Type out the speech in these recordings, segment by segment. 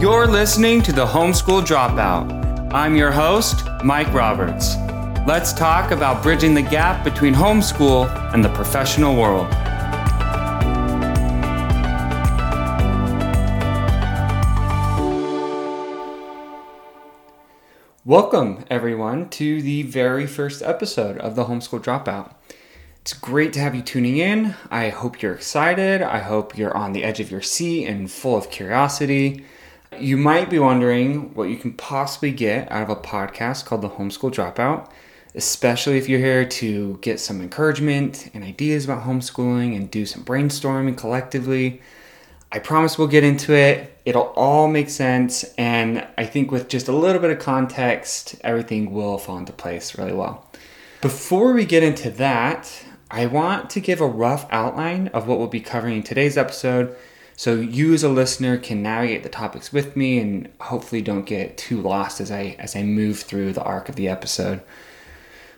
You're listening to the Homeschool Dropout. I'm your host, Mike Roberts. Let's talk about bridging the gap between homeschool and the professional world. Welcome, everyone, to the very first episode of the Homeschool Dropout. It's great to have you tuning in. I hope you're excited. I hope you're on the edge of your seat and full of curiosity. You might be wondering what you can possibly get out of a podcast called The Homeschool Dropout, especially if you're here to get some encouragement and ideas about homeschooling and do some brainstorming collectively. I promise we'll get into it. It'll all make sense. And I think with just a little bit of context, everything will fall into place really well. Before we get into that, I want to give a rough outline of what we'll be covering in today's episode so you as a listener can navigate the topics with me and hopefully don't get too lost as I as I move through the arc of the episode.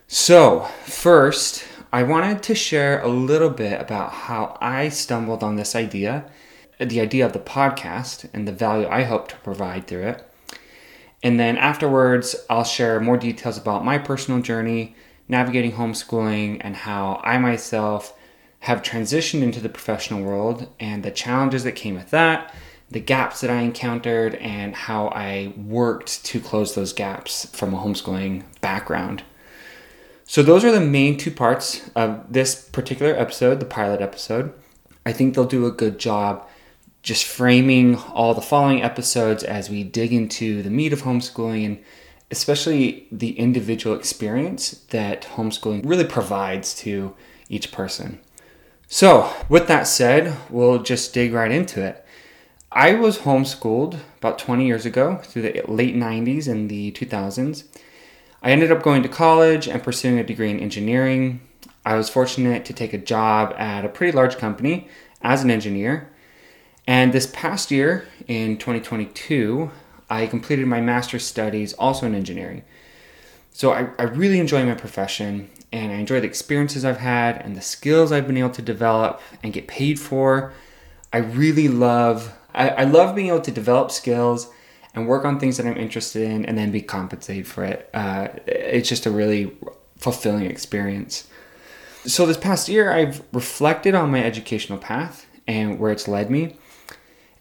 So, first, I wanted to share a little bit about how I stumbled on this idea the idea of the podcast and the value I hope to provide through it. And then afterwards, I'll share more details about my personal journey navigating homeschooling and how I myself have transitioned into the professional world and the challenges that came with that, the gaps that I encountered, and how I worked to close those gaps from a homeschooling background. So, those are the main two parts of this particular episode, the pilot episode. I think they'll do a good job just framing all the following episodes as we dig into the meat of homeschooling and especially the individual experience that homeschooling really provides to each person. So, with that said, we'll just dig right into it. I was homeschooled about 20 years ago through the late 90s and the 2000s. I ended up going to college and pursuing a degree in engineering. I was fortunate to take a job at a pretty large company as an engineer and this past year, in 2022, I completed my master's studies also in engineering. So I, I really enjoy my profession and I enjoy the experiences I've had and the skills I've been able to develop and get paid for. I really love I, I love being able to develop skills and work on things that I'm interested in and then be compensated for it. Uh, it's just a really fulfilling experience. So this past year, I've reflected on my educational path and where it's led me.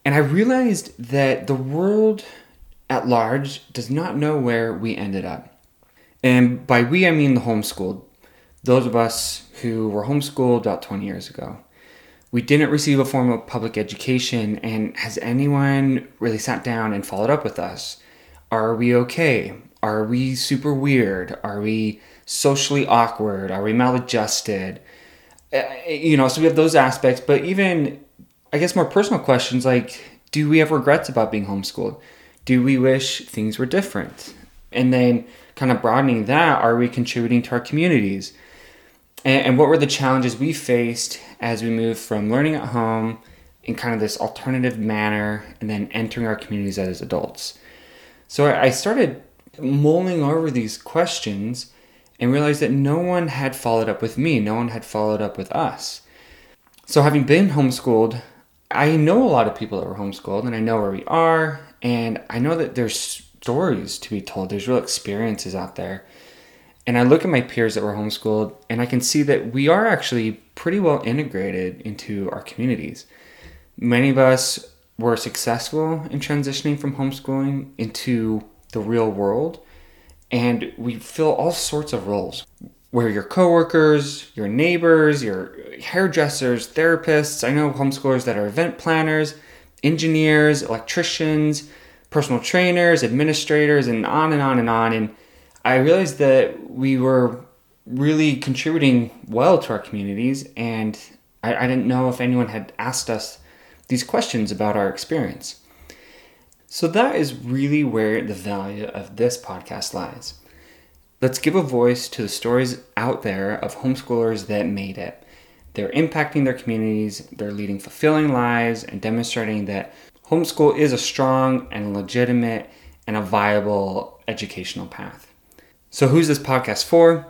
And I realized that the world at large does not know where we ended up. And by we, I mean the homeschooled, those of us who were homeschooled about 20 years ago. We didn't receive a formal public education, and has anyone really sat down and followed up with us? Are we okay? Are we super weird? Are we socially awkward? Are we maladjusted? Uh, you know, so we have those aspects, but even I guess more personal questions like do we have regrets about being homeschooled? Do we wish things were different? And then kind of broadening that, are we contributing to our communities? And, and what were the challenges we faced as we moved from learning at home in kind of this alternative manner and then entering our communities as adults? So I started mulling over these questions and realized that no one had followed up with me, no one had followed up with us. So, having been homeschooled I know a lot of people that were homeschooled and I know where we are and I know that there's stories to be told. There's real experiences out there. And I look at my peers that were homeschooled and I can see that we are actually pretty well integrated into our communities. Many of us were successful in transitioning from homeschooling into the real world and we fill all sorts of roles where your coworkers, your neighbors, your hairdressers, therapists, I know homeschoolers that are event planners, engineers, electricians, personal trainers, administrators, and on and on and on. And I realized that we were really contributing well to our communities, and I, I didn't know if anyone had asked us these questions about our experience. So that is really where the value of this podcast lies. Let's give a voice to the stories out there of homeschoolers that made it. They're impacting their communities, they're leading fulfilling lives, and demonstrating that homeschool is a strong and legitimate and a viable educational path. So, who's this podcast for?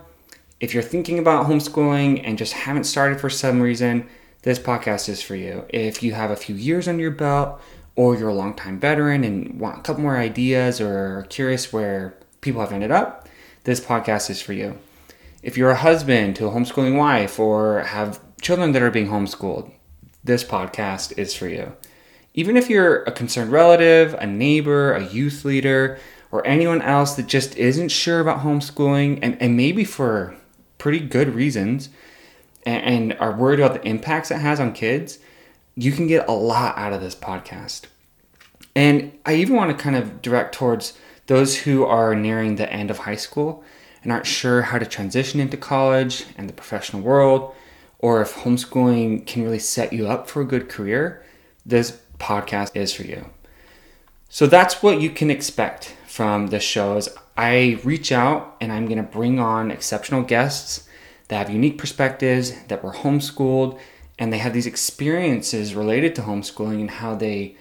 If you're thinking about homeschooling and just haven't started for some reason, this podcast is for you. If you have a few years under your belt, or you're a longtime veteran and want a couple more ideas or curious where people have ended up, this podcast is for you. If you're a husband to a homeschooling wife or have children that are being homeschooled, this podcast is for you. Even if you're a concerned relative, a neighbor, a youth leader, or anyone else that just isn't sure about homeschooling and, and maybe for pretty good reasons and, and are worried about the impacts it has on kids, you can get a lot out of this podcast. And I even want to kind of direct towards those who are nearing the end of high school and aren't sure how to transition into college and the professional world, or if homeschooling can really set you up for a good career, this podcast is for you. So that's what you can expect from the shows. I reach out and I'm going to bring on exceptional guests that have unique perspectives, that were homeschooled, and they have these experiences related to homeschooling and how they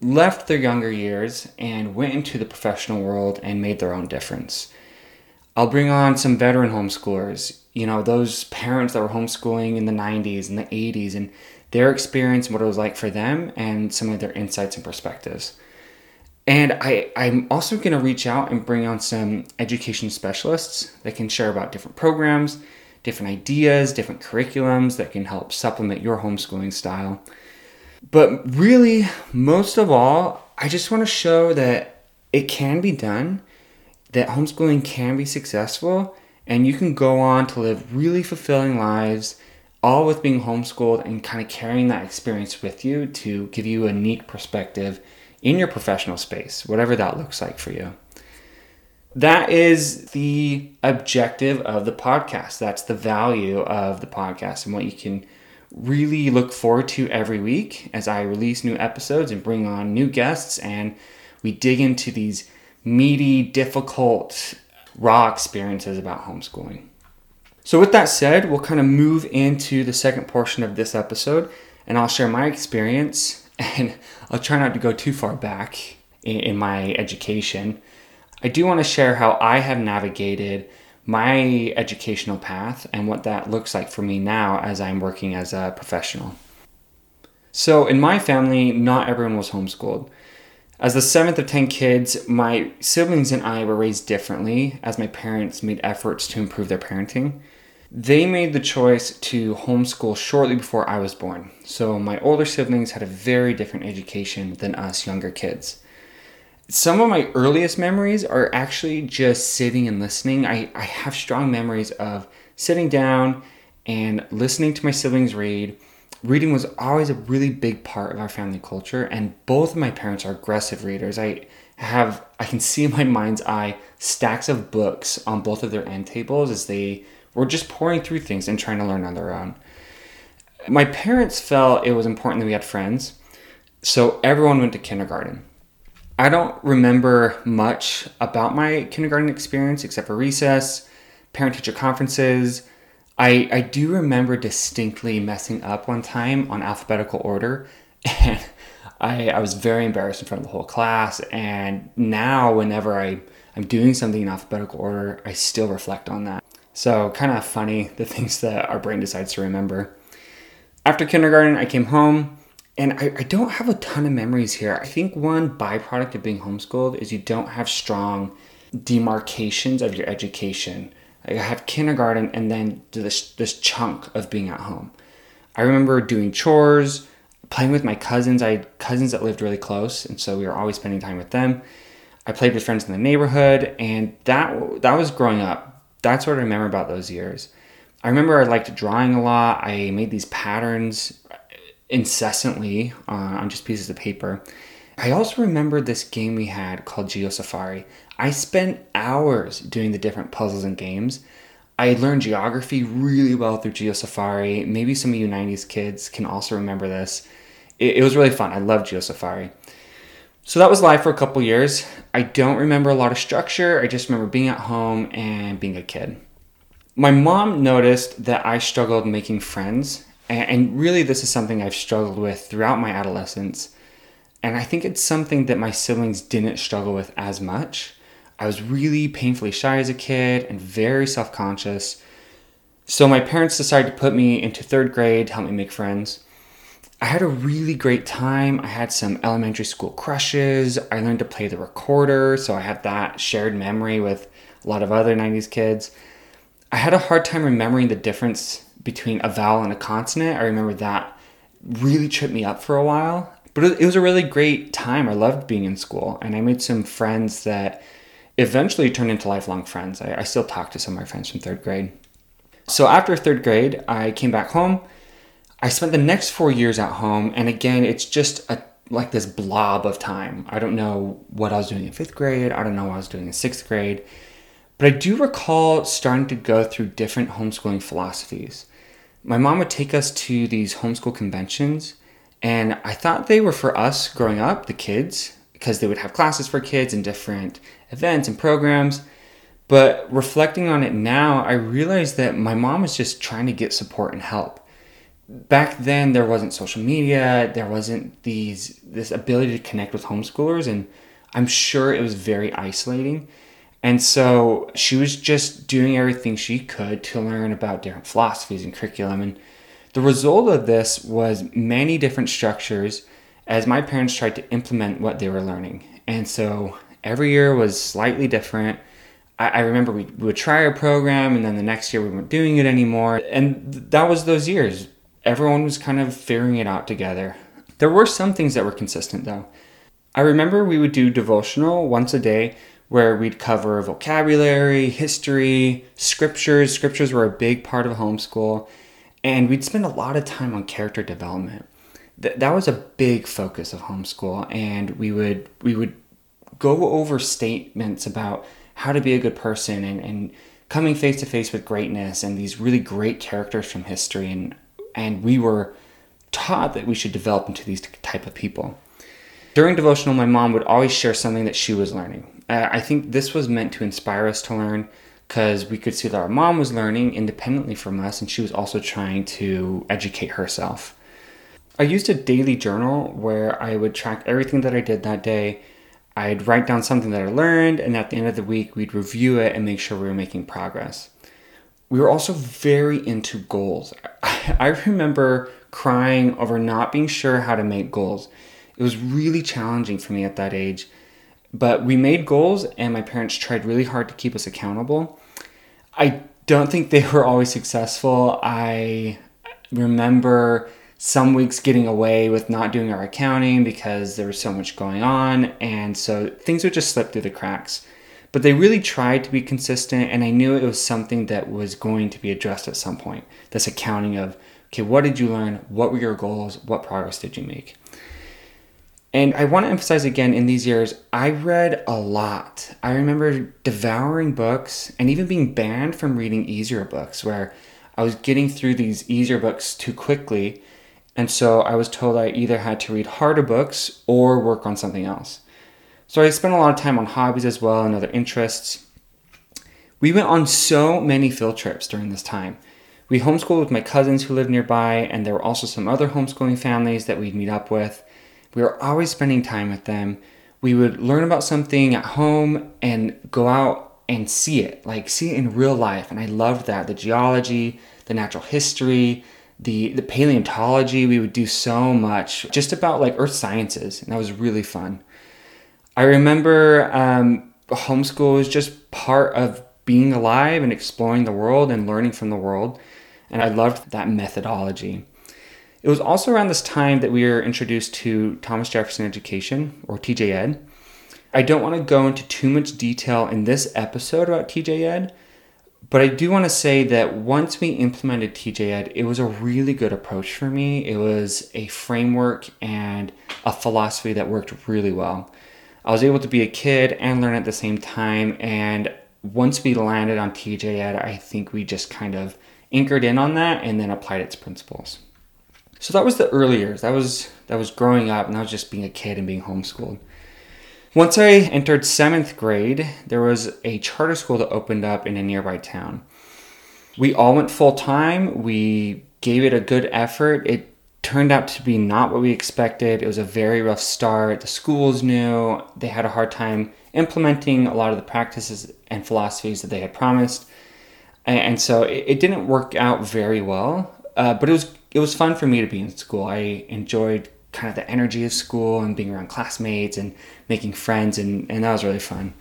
left their younger years and went into the professional world and made their own difference. I'll bring on some veteran homeschoolers, you know, those parents that were homeschooling in the 90s and the 80s, and their experience and what it was like for them, and some of their insights and perspectives. And I, I'm also going to reach out and bring on some education specialists that can share about different programs, different ideas, different curriculums that can help supplement your homeschooling style. But really, most of all, I just want to show that it can be done, that homeschooling can be successful, and you can go on to live really fulfilling lives, all with being homeschooled and kind of carrying that experience with you to give you a unique perspective in your professional space, whatever that looks like for you. That is the objective of the podcast. That's the value of the podcast and what you can really look forward to every week as I release new episodes and bring on new guests and we dig into these meaty, difficult, raw experiences about homeschooling. So, with that said, we'll kind of move into the second portion of this episode and I'll share my experience and I'll try not to go too far back in, my education. I do want to share how I have navigated my educational path and what that looks like for me now as I'm working as a professional. So, in my family, not everyone was homeschooled. As the seventh of 10 kids, my siblings and I were raised differently as my parents made efforts to improve their parenting. They made the choice to homeschool shortly before I was born, so my older siblings had a very different education than us younger kids some of my earliest memories are actually just sitting and listening. I, I have strong memories of sitting down and listening to my siblings read. Reading was always a really big part of our family culture, and both of my parents are aggressive readers. I have, I can see in my mind's eye stacks of books on both of their end tables as they were just pouring through things and trying to learn on their own. My parents felt it was important that we had friends, so everyone went to kindergarten. I don't remember much about my kindergarten experience except for recess, parent teacher conferences. I, I do remember distinctly messing up one time on alphabetical order, and I, I was very embarrassed in front of the whole class. And now, whenever I, I'm doing something in alphabetical order, I still reflect on that. So, kind of funny the things that our brain decides to remember. After kindergarten, I came home and I, I don't have a ton of memories here. I think one byproduct of being homeschooled is you don't have strong demarcations of your education. Like I have kindergarten and then this this chunk of being at home. I remember doing chores, playing with my cousins. I had cousins that lived really close, and so we were always spending time with them. I played with friends in the neighborhood, and that that was growing up. That's what I remember about those years. I remember I liked drawing a lot. I made these patterns incessantly uh, on just pieces of paper. I also remember this game we had called GeoSafari. I spent hours doing the different puzzles and games. I learned geography really well through GeoSafari. Maybe some of you 90s kids can also remember this. It, it was really fun. I loved GeoSafari. So that was live for a couple years. I don't remember a lot of structure. I just remember being at home and being a kid. My mom noticed that I struggled making friends and really, this is something I've struggled with throughout my adolescence. And I think it's something that my siblings didn't struggle with as much. I was really painfully shy as a kid and very self conscious. So my parents decided to put me into third grade to help me make friends. I had a really great time. I had some elementary school crushes. I learned to play the recorder, so I had that shared memory with a lot of other 90s kids. I had a hard time remembering the difference between a vowel and a consonant. I remember that really tripped me up for a while. But it was a really great time. I loved being in school, and I made some friends that eventually turned into lifelong friends. I, I still talk to some of my friends from third grade. So after third grade, I came back home. I spent the next four years at home, and again, it's just a like this blob of time. I don't know what I was doing in fifth grade. I don't know what I was doing in sixth grade. But I do recall starting to go through different homeschooling philosophies. My mom would take us to these homeschool conventions, and I thought they were for us growing up, the kids, because they would have classes for kids and different events and programs. But reflecting on it now, I realized that my mom was just trying to get support and help. Back then there wasn't social media, there wasn't these this ability to connect with homeschoolers and I'm sure it was very isolating. And so she was just doing everything she could to learn about different philosophies and curriculum and the result of this was many different structures as my parents tried to implement what they were learning. And so every year was slightly different. I, remember we, would try a program and then the next year we weren't doing it anymore. And that was those years. Everyone was kind of figuring it out together. There were some things that were consistent though. I remember we would do devotional once a day where we'd cover vocabulary, history, scriptures. Scriptures were a big part of homeschool. And we'd spend a lot of time on character development. Th- that was a big focus of homeschool. And we would we would go over statements about how to be a good person and, and coming face to face with greatness and these really great characters from history and and we were taught that we should develop into these type of people. During devotional my mom would always share something that she was learning. Uh, i think this was meant to inspire us to learn because we could see that our mom was learning independently from us and she was also trying to educate herself. I used a daily journal where i would track everything that i did that day. I'd write down something that I learned, and at the end of the week, we'd review it and make sure we were making progress. We were also very into goals. I remember crying over not being sure how to make goals. It was really challenging for me at that age, but we made goals, and my parents tried really hard to keep us accountable. I don't think they were always successful. I remember some weeks getting away with not doing our accounting because there was so much going on. And so things would just slip through the cracks. But they really tried to be consistent, and I knew it was something that was going to be addressed at some point. This accounting of, okay, what did you learn? What were your goals? What progress did you make? And I want to emphasize again in these years, I read a lot. I remember devouring books and even being banned from reading easier books where I was getting through these easier books too quickly and so I was told I either had to read harder books or work on something else. So I spent a lot of time on hobbies as well and other interests. We went on so many field trips during this time. We homeschooled with my cousins who lived nearby, and there were also some other homeschooling families that we'd meet up with. We were always spending time with them. We would learn about something at home and go out and see it, like see it in real life. And I loved that the geology, the natural history, the the paleontology we would do so much just about like earth sciences and that was really fun i remember um, homeschool was just part of being alive and exploring the world and learning from the world and i loved that methodology it was also around this time that we were introduced to thomas jefferson education or tj ed i don't want to go into too much detail in this episode about tj ed but I do want to say that once we implemented TJ Ed, it was a really good approach for me. It was a framework and a philosophy that worked really well. I was able to be a kid and learn at the same time. And once we landed on TJ Ed, I think we just kind of anchored in on that and then applied its principles. So that was the early years. That was that was growing up, and that was just being a kid and being homeschooled. Once I entered seventh grade, there was a charter school that opened up in a nearby town. We all went full time. We gave it a good effort. It turned out to be not what we expected. It was a very rough start. The schools knew they had a hard time implementing a lot of the practices and philosophies that they had promised. And so it, didn't work out very well, uh, but it was it was fun for me to be in school. I enjoyed kind of the energy of school and being around classmates and making friends, and, and that was really fun.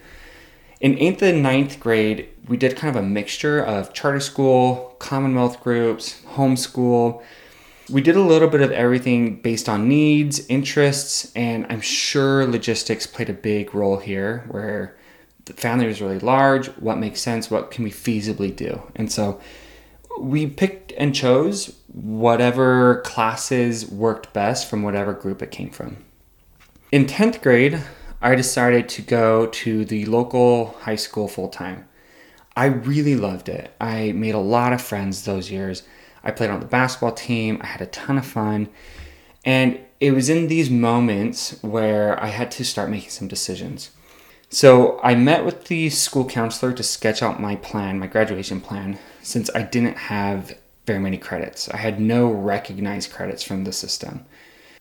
In eighth and ninth grade, we did kind of a mixture of charter school, Commonwealth groups, homeschool. We did a little bit of everything based on needs, interests, and I'm sure logistics played a big role here where the family was really large. What makes sense? What can we feasibly do? And so we picked and chose whatever classes worked best from whatever group it came from. In 10th grade, I decided to go to the local high school full time. I really loved it. I made a lot of friends those years. I played on the basketball team, I had a ton of fun. And it was in these moments where I had to start making some decisions. So I met with the school counselor to sketch out my plan, my graduation plan, since I didn't have very many credits. I had no recognized credits from the system.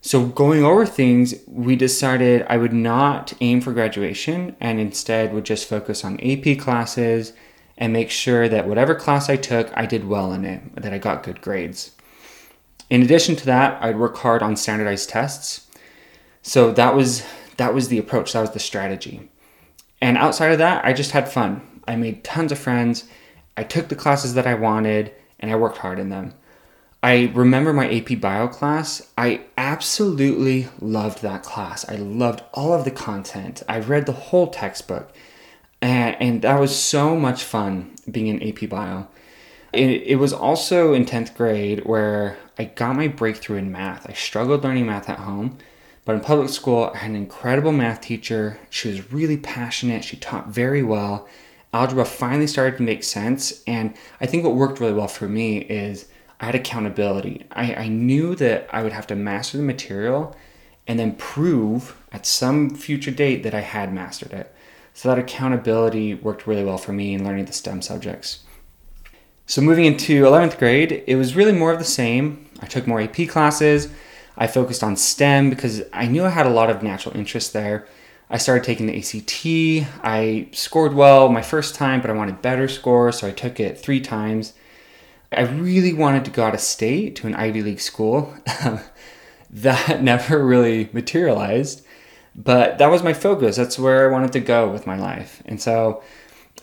So, going over things, we decided I would not aim for graduation and instead would just focus on AP classes and make sure that whatever class I took, I did well in it, that I got good grades. In addition to that, I'd work hard on standardized tests. So that was that was the approach, that was the strategy. And outside of that, I just had fun. I made tons of friends. I took the classes that I wanted and I worked hard in them. I remember my AP Bio class. I absolutely loved that class. I loved all of the content. I read the whole textbook, and, that was so much fun being in AP Bio. It, it was also in 10th grade where I got my breakthrough in math. I struggled learning math at home, but in public school, I had an incredible math teacher. She was really passionate, she taught very well. Algebra finally started to make sense, and I think what worked really well for me is I had accountability. I, I knew that I would have to master the material and then prove at some future date that I had mastered it. So that accountability worked really well for me in learning the STEM subjects. So moving into 11th grade, it was really more of the same. I took more AP classes. I focused on STEM because I knew I had a lot of natural interest there. I started taking the ACT. I scored well my first time, but I wanted better scores, so I took it three times. I really wanted to go out of state to an Ivy League school. that never really materialized, but that was my focus. That's where I wanted to go with my life. And so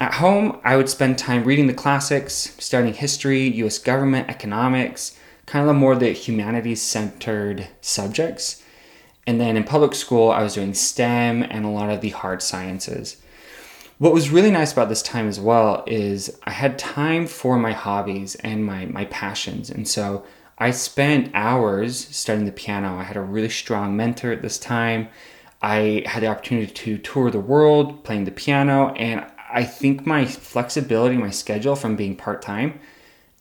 at home, I would spend time reading the classics, studying history, US government, economics, kind of more the humanities centered subjects. And then in public school, I was doing STEM and a lot of the hard sciences. What was really nice about this time as well is I had time for my hobbies and my, my passions. And so I spent hours studying the piano. I had a really strong mentor at this time. I had the opportunity to tour the world playing the piano. And I think my flexibility, my schedule from being part time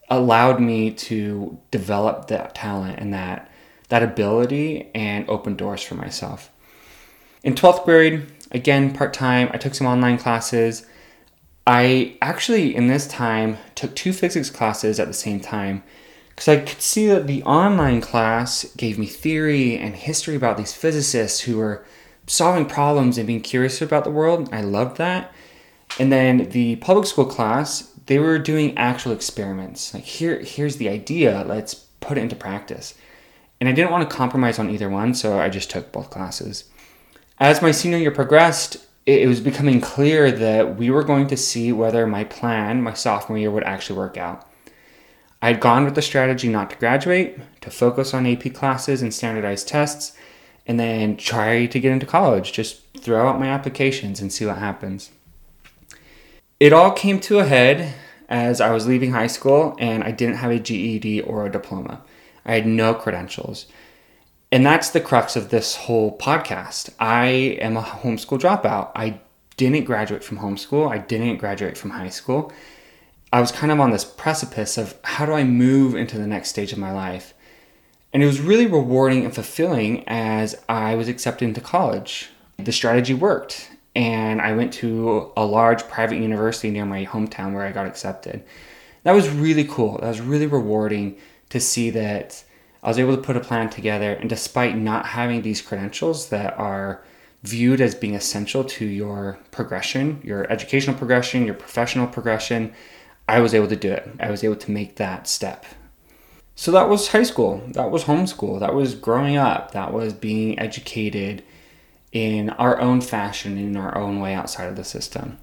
allowed me to develop that talent and that, that ability and open doors for myself. In 12th grade, again, part time. I took some online classes. I actually, in this time, took two physics classes at the same time because I could see that the online class gave me theory and history about these physicists who were solving problems and being curious about the world. I loved that. And then the public school class, they were doing actual experiments. Like here, here's the idea. Let's put it into practice. And I didn't want to compromise on either one, so I just took both classes. As my senior year progressed, it was becoming clear that we were going to see whether my plan, my sophomore year, would actually work out. I'd gone with the strategy not to graduate, to focus on AP classes and standardized tests, and then try to get into college. Just throw out my applications and see what happens. It all came to a head as I was leaving high school and I didn't have a GED or a diploma. I had no credentials. And that's the crux of this whole podcast. I am a homeschool dropout. I didn't graduate from homeschool, I didn't graduate from high school. I was kind of on this precipice of how do I move into the next stage of my life? And it was really rewarding and fulfilling as I was accepted into college. The strategy worked, and I went to a large private university near my hometown where I got accepted. That was really cool. That was really rewarding to see that I was able to put a plan together, and despite not having these credentials that are viewed as being essential to your progression, your educational progression, your professional progression, I was able to do it. I was able to make that step. So that was high school. That was homeschool. That was growing up. That was being educated in our own fashion, in our own way outside of the system.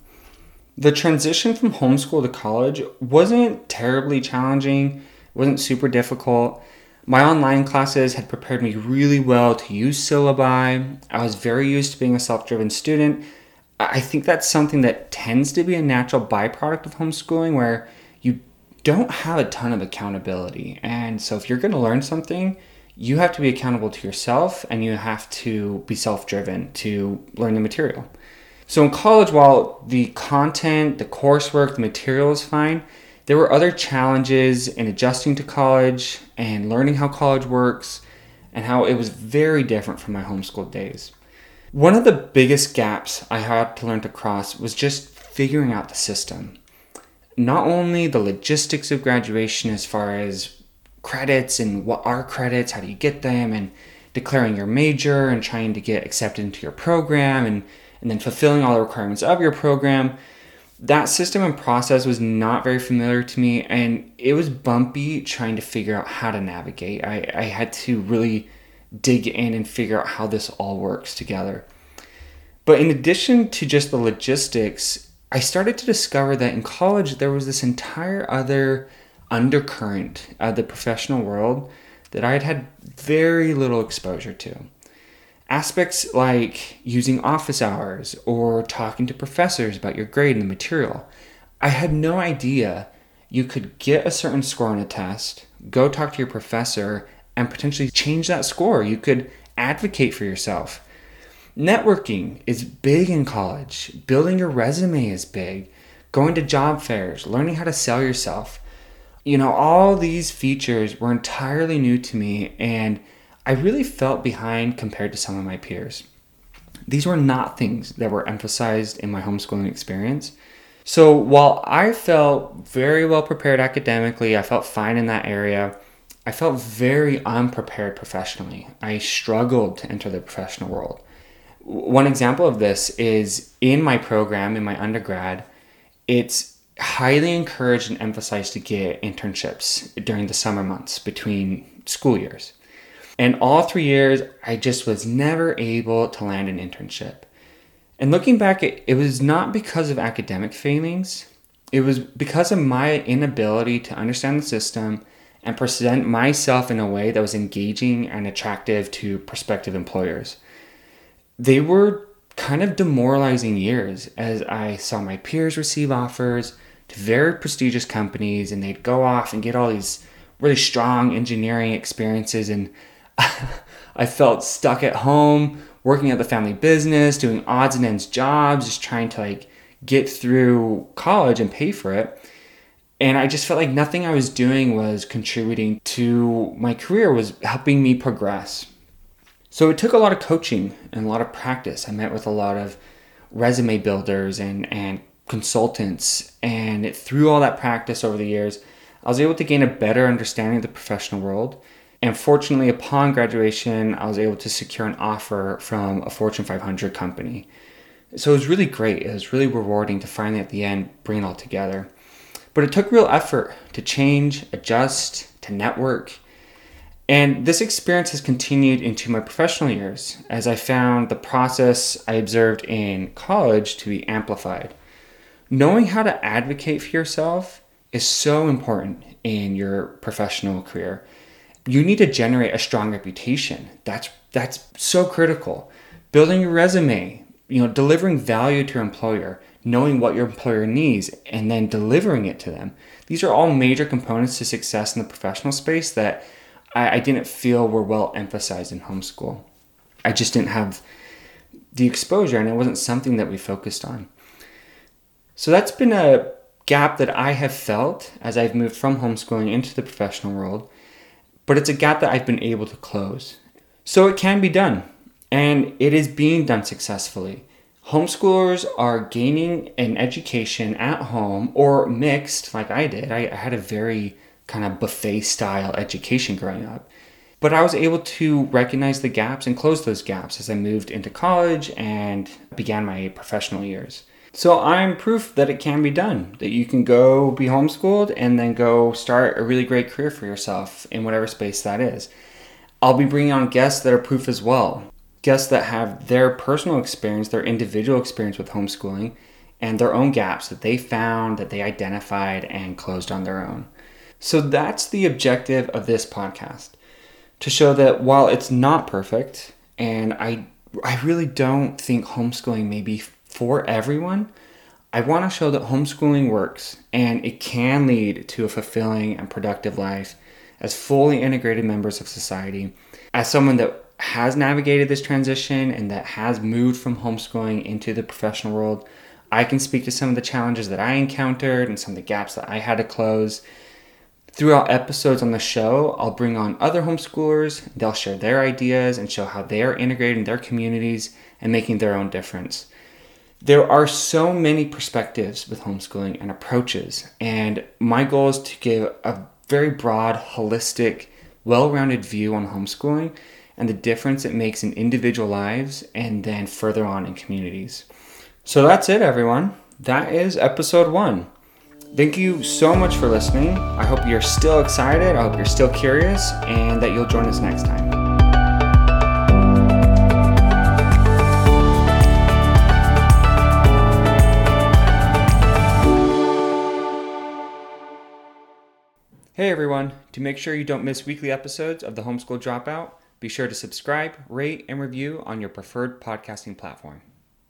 The transition from homeschool to college wasn't terribly challenging, it wasn't super difficult. My online classes had prepared me really well to use syllabi. I was very used to being a self driven student. I think that's something that tends to be a natural byproduct of homeschooling where don't have a ton of accountability. And so if you're going to learn something, you have to be accountable to yourself and you have to be self driven to learn the material. So in college, while the content, the coursework, the material is fine, there were other challenges in adjusting to college and learning how college works and how it was very different from my homeschool days. One of the biggest gaps I had to learn to cross was just figuring out the system. Not only the logistics of graduation as far as credits and what are credits, how do you get them, and declaring your major and trying to get accepted into your program and, and then fulfilling all the requirements of your program. That system and process was not very familiar to me, and it was bumpy trying to figure out how to navigate. I, I had to really dig in and figure out how this all works together. But in addition to just the logistics, I started to discover that in college there was this entire other undercurrent of the professional world that I had had very little exposure to. Aspects like using office hours or talking to professors about your grade and the material. I had no idea you could get a certain score on a test, go talk to your professor, and potentially change that score. You could advocate for yourself. Networking is big in college, building your resume is big, going to job fairs, learning how to sell yourself you know, all these features were entirely new to me, and I really felt behind compared to some of my peers. These were not things that were emphasized in my homeschooling experience. So while I felt very well prepared academically, I felt fine in that area, I felt very unprepared professionally. I struggled to enter the professional world. One example of this is in my program in my undergrad, it's highly encouraged and emphasized to get internships during the summer months between school years. And all three years, I just was never able to land an internship. And looking back, it, was not because of academic failings, it was because of my inability to understand the system and present myself in a way that was engaging and attractive to prospective employers. They were kind of demoralizing years as I saw my peers receive offers to very prestigious companies and they'd go off and get all these really strong engineering experiences and I felt stuck at home working at the family business doing odds and ends jobs just trying to like get through college and pay for it. And I just felt like nothing I was doing was contributing to my career was helping me progress so it took a lot of coaching and a lot of practice I met with a lot of resume builders and and consultants. And through all that practice over the years, I was able to gain a better understanding of the professional world. And fortunately, upon graduation, I was able to secure an offer from a Fortune 500 company. So it was really great. It was really rewarding to finally, at the end, bring it all together. But it took real effort to change, adjust, to network. And this experience has continued into my professional years as I found the process I observed in college to be amplified knowing how to advocate for yourself is so important in your professional career. You need to generate a strong reputation. That's that's so critical. Building your resume, you know, delivering value to your employer, knowing what your employer needs and then delivering it to them. These are all major components to success in the professional space that I, I didn't feel were well emphasized in homeschool. I just didn't have the exposure and it wasn't something that we focused on. So that's been a gap that I have felt as I've moved from homeschooling into the professional world, but it's a gap that I've been able to close. So it can be done, and it is being done successfully. Homeschoolers are gaining an education at home or mixed, like I did. I, I had a very kind of buffet style education growing up. But I was able to recognize the gaps and close those gaps as I moved into college and began my professional years. So I'm proof that it can be done, that you can go be homeschooled and then go start a really great career for yourself in whatever space that is. I'll be bringing on guests that are proof as well. Guests that have their personal experience, their individual experience with homeschooling, and their own gaps that they found, that they identified, and closed on their own. So that's the objective of this podcast to show that while it's not perfect, and I, I really don't think homeschooling may be for everyone, I want to show that homeschooling works and it can lead to a fulfilling and productive life as fully integrated members of society. As someone that has navigated this transition and that has moved from homeschooling into the professional world, I can speak to some of the challenges that I encountered and some of the gaps that I had to close. Throughout episodes on the show, I'll bring on other homeschoolers. They'll share their ideas and show how they are integrating their communities and making their own difference. There are so many perspectives with homeschooling and approaches, and my goal is to give a very broad, holistic, well rounded view on homeschooling and the difference it makes in individual lives and then further on in communities. So that's it, everyone. That is episode one. Thank you so much for listening. I hope you're still excited. I hope you're still curious and that you'll join us next time. Hey everyone, to make sure you don't miss weekly episodes of the Homeschool Dropout, be sure to subscribe, rate, and review on your preferred podcasting platform.